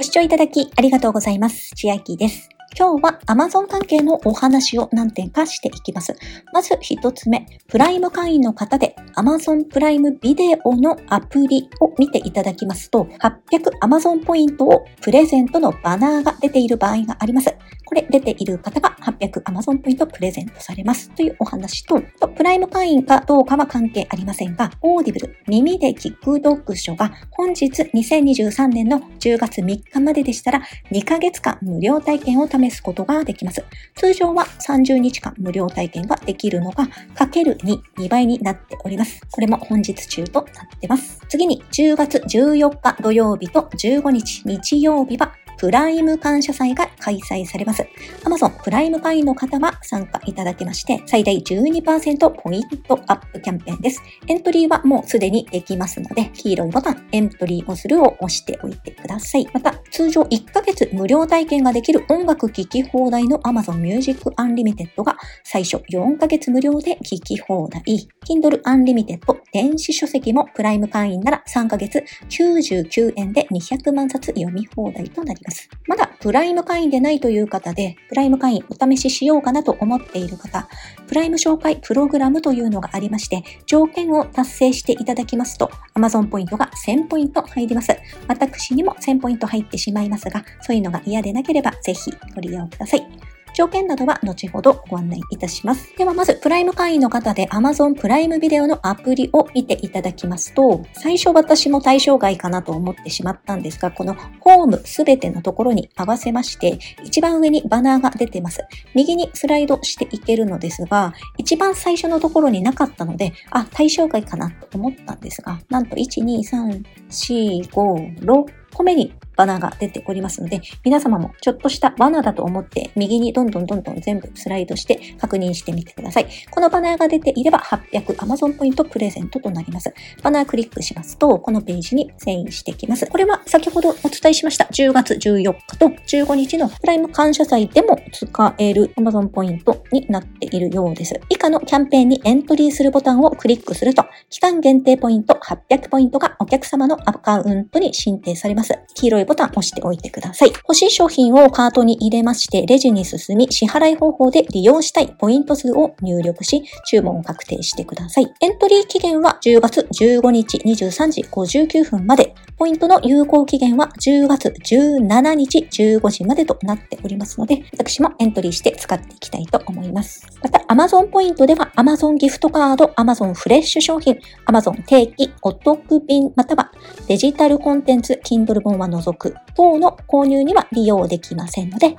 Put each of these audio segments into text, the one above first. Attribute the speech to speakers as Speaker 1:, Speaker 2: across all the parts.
Speaker 1: ご視聴いただきありがとうございます。千秋です。今日は Amazon 関係のお話を何点かしていきます。まず一つ目、プライム会員の方で Amazon プライムビデオのアプリを見ていただきますと、800 Amazon ポイントをプレゼントのバナーが出ている場合があります。これ出ている方が800 Amazon ポイントプレゼントされますというお話と、プライム会員かどうかは関係ありませんが、オーディブル耳で聞く読書が本日2023年の10月3日まででしたら2ヶ月間無料体験を試すことができます。通常は30日間無料体験ができるのが、かける2、2倍になっております。これも本日中となってます。次に10月14日土曜日と15日日曜日はプライム感謝祭が開催されます。Amazon プライム会員の方は参加いただけまして、最大12%ポイントアップキャンペーンです。エントリーはもうすでにできますので、黄色いボタン、エントリーをするを押しておいてください。また、通常1ヶ月無料体験ができる音楽聴き放題の Amazon Music Unlimited が最初4ヶ月無料で聴き放題。Kindle Unlimited 電子書籍もプライム会員なら3ヶ月99円で200万冊読み放題となります。ます。まだプライム会員でないという方で、プライム会員お試ししようかなと思っている方、プライム紹介プログラムというのがありまして、条件を達成していただきますと、Amazon ポイントが1000ポイント入ります。私にも1000ポイント入ってしまいますが、そういうのが嫌でなければぜひご利用ください。条件などは後ほどご案内いたします。ではまず、プライム会員の方で Amazon プライムビデオのアプリを見ていただきますと、最初私も対象外かなと思ってしまったんですが、このホームすべてのところに合わせまして、一番上にバナーが出てます。右にスライドしていけるのですが、一番最初のところになかったので、あ、対象外かなと思ったんですが、なんと1、2、3、4、5、6個目にバナーが出ておりますので、皆様もちょっとしたバナーだと思って右にどんどんどんどん全部スライドして確認してみてください。このバナーが出ていれば800 Amazon ポイントプレゼントとなります。バナークリックしますと、このページに遷移してきます。これは先ほどお伝えしました10月14日と15日のプライム感謝祭でも使える Amazon ポイントになっているようです。以下のキャンペーンにエントリーするボタンをクリックすると、期間限定ポイント800ポイントがお客様のアカウントに申請されます。黄色いボタン押しておいてください。欲しい商品をカートに入れまして、レジに進み、支払い方法で利用したいポイント数を入力し、注文を確定してください。エントリー期限は10月15日23時59分まで、ポイントの有効期限は10月17日15時までとなっておりますので、私もエントリーして使っていきたいと思います。また、Amazon ポイントでは Amazon ギフトカード、Amazon フレッシュ商品、Amazon 定期お得便、またはデジタルコンテンツ、Kindle 本は除等の購入には利用できませんので、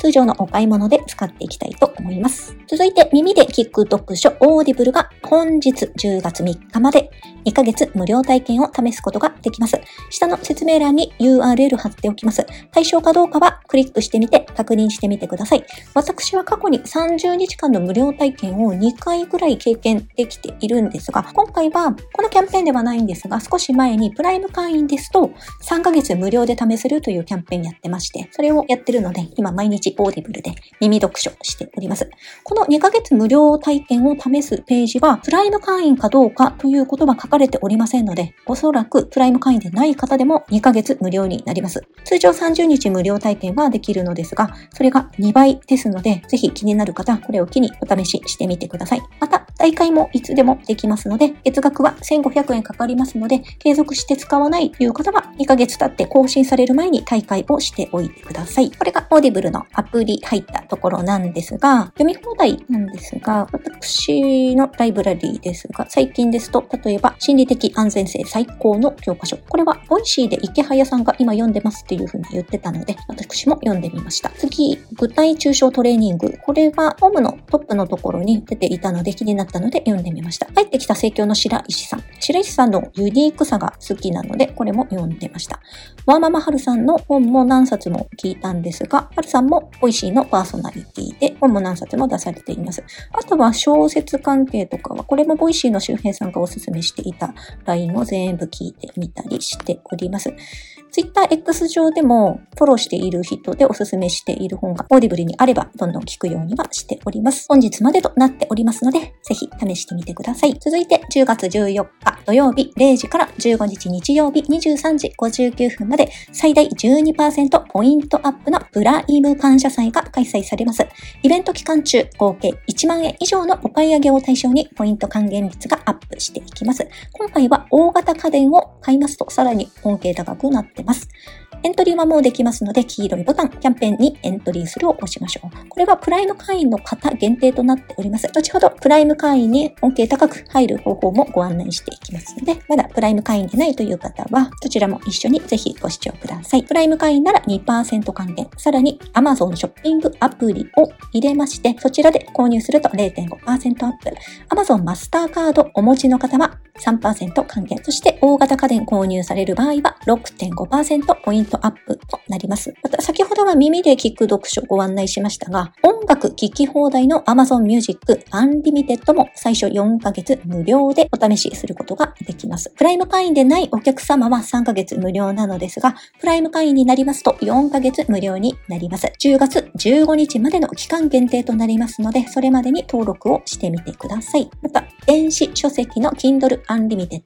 Speaker 1: 通常のお買い物で使っていきたいと思います。続いて、耳で聞く読書オーディブルが本日10月3日まで2ヶ月無料体験を試すことができます。下の説明欄に URL 貼っておきます。対象かどうかはクリックしてみて確認してみてください。私は過去に30日間の無料体験を2回ぐらい経験できているんですが、今回はこのキャンペーンではないんですが、少し前にプライム会員ですと3ヶ月無料で試せるというキャンペーンやってまして、それをやってるので、今毎日オーディブルで耳読書しております。この2ヶ月無料体験を試すページは、プライム会員かどうかということは書かれておりませんので、おそらくプライム会員でない方でも2ヶ月無料になります。通常30日無料体験はできるのですが、それが2倍ですので、ぜひ気になる方、これを機にお試ししてみてください。また、退会もいつでもできますので、月額は1500円かかりますので、継続して使わないという方は2ヶ月経って更新される前に退会をしておいてください。これがオーディブルのアプリ入ったところなんですが、読み放題なんですが、私のライブラリーですが、最近ですと、例えば心理的安全性最高の教科書。これは、ボイシーでイケハヤさんが今読んでますっていう風に言ってたので、私も読んでみました。次、具体抽象トレーニング。これは、ホームのトップのところに出ていたので気になったので読んでみました。帰ってきた生協の白石さん。白石さんのユニークさが好きなので、これも読んでました。ワーママハルさんの本も何冊も聞いたんですが、ハルさんもボイシーのパーソナリティで本も何冊も出されています。あとは小説関係とかは、これもボイシーの周平さんがおすすめしていた LINE を全部聞いてみたりしております。Twitter X 上でもフォローしている人でおすすめしている本がオーディブルにあれば、どんどん聞くようにはしております。本日までとなっておりますので、ぜひ試してみてください。続いて、10月14日土曜日0時から15日日曜日23時59分まで、最大12%ポイントアップのプライム感謝祭が開催されます。イベント期間中、合計1万円以上のお買い上げを対象にポイント還元率がアップしていきます。今回は大型家電を買いますとさらに恩恵高くなってってます。エントリーはもうできますので、黄色いボタン、キャンペーンにエントリーするを押しましょう。これはプライム会員の方限定となっております。後ほど、プライム会員に恩恵高く入る方法もご案内していきますので、まだプライム会員でないという方は、どちらも一緒にぜひご視聴ください。プライム会員なら2%還元、さらに Amazon ショッピングアプリを入れまして、そちらで購入すると0.5%アップ。Amazon マスターカードお持ちの方は3%還元。そして大型家電購入される場合は6.5%ポイントアップとなります。また先ほどは耳で聞く読書ご案内しましたが、音楽聴き放題の Amazon Music Unlimited も最初4ヶ月無料でお試しすることができます。プライム会員でないお客様は3ヶ月無料なのですが、プライム会員になりますと4ヶ月無料になります。10月15日までの期間限定となりますので、それまでに登録をしてみてください。また、電子書籍の Kindle Unlimited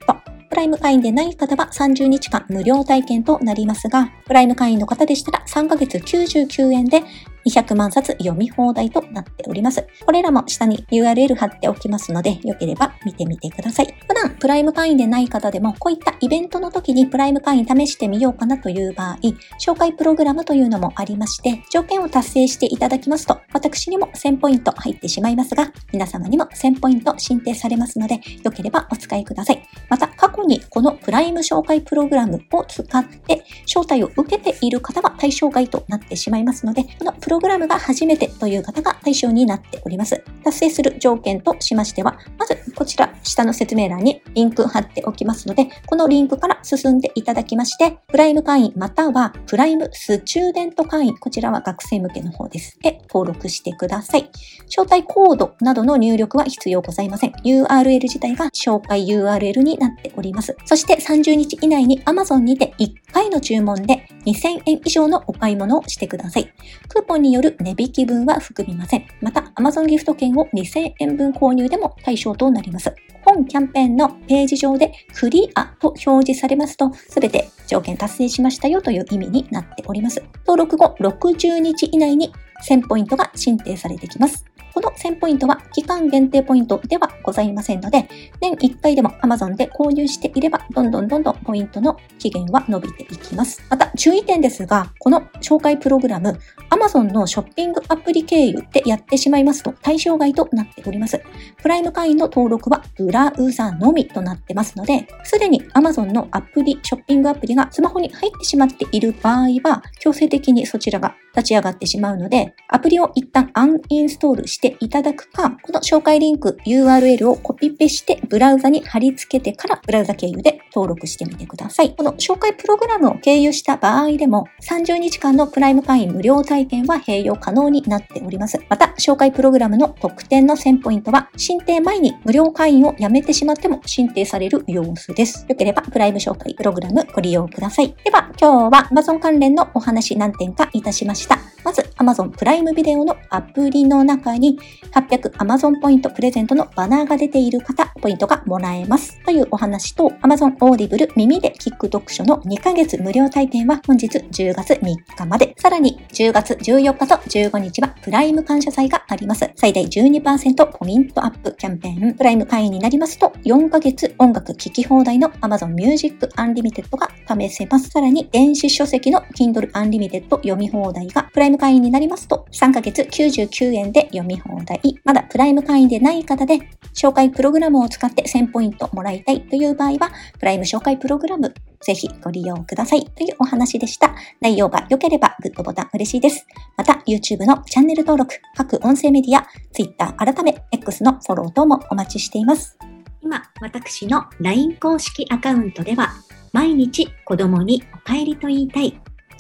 Speaker 1: プライム会員でない方は30日間無料体験となりますが、プライム会員の方でしたら3ヶ月99円で200万冊読み放題となっております。これらも下に URL 貼っておきますので、よければ見てみてください。普段プライム会員でない方でも、こういったイベントの時にプライム会員試してみようかなという場合、紹介プログラムというのもありまして、条件を達成していただきますと、私にも1000ポイント入ってしまいますが、皆様にも1000ポイント申請されますので、よければお使いください。また、過去にこのプライム紹介プログラムを使って招待を受けている方は対象外となってしまいますので、このプログラムが初めてという方が対象になっております。達成する条件としましては、まずこちら下の説明欄にリンク貼っておきますので、このリンクから進んでいただきまして、プライム会員またはプライムスチューデント会員、こちらは学生向けの方です。で、登録してください。招待コードなどの入力は必要ございません。URL 自体が紹介 URL になっております。そして30日以内に Amazon にて1回の注文で2000円以上のお買い物をしてください。クーポンによる値引き分は含みません。また、Amazon ギフト券を2000円分購入でも対象となります。本キャンペーンのページ上でクリアと表示されますと、すべて条件達成しましたよという意味になっております。登録後60日以内に1000ポイントが申請されてきます。この1000ポイントは期間限定ポイントではございませんので、年1回でも Amazon で購入していれば、どんどんどんどんポイントの期限は伸びていきます。また、注意点ですが、この紹介プログラム、Amazon のショッピングアプリ経由でやってしまいますと対象外となっております。プライム会員の登録はブラウザのみとなってますので、すでに Amazon のアプリ、ショッピングアプリがスマホに入ってしまっている場合は、強制的にそちらが立ち上がってしまうので、アプリを一旦アンインストールしていただくか、この紹介リンク URL をコピペしてブラウザに貼り付けてからブラウザ経由で登録してみてください。この紹介プログラムを経由した場合でも30日間のプライム会員無料体験は併用可能になっております。また、紹介プログラムの特典の1000ポイントは申請前に無料会員をやめてしまっても申請される様子です。よければプライム紹介プログラムご利用ください。では、今日は Amazon 関連のお話何点かいたしました。まず、Amazon プライムビデオのアプリの中に800 Amazon ポイントプレゼントのバナーが出ている方、ポイントがもらえます。というお話と、Amazon Audible 耳で聞く読書の2ヶ月無料体験は本日10月3日まで。さらに10月14日と15日はプライム感謝祭があります。最大12%ポイントアップキャンペーン。プライム会員になりますと4ヶ月音楽聴き放題の Amazon Music Unlimited が試せます。さらに電子書籍の Kindle Unlimited 読み放題がプライム会員になりますと3ヶ月99円で読み放題。まだプライム会員でない方で紹介プログラムを使って1000ポイントもらいたいという場合はプライム紹介プログラムぜひご利用くださいというお話でした。内容が良ければグッドボタン嬉しいです。また YouTube のチャンネル登録、各音声メディア、Twitter 改め X のフォロー等もお待ちしています。今、私の LINE 公式アカウントでは毎日子供にお帰りと言いたい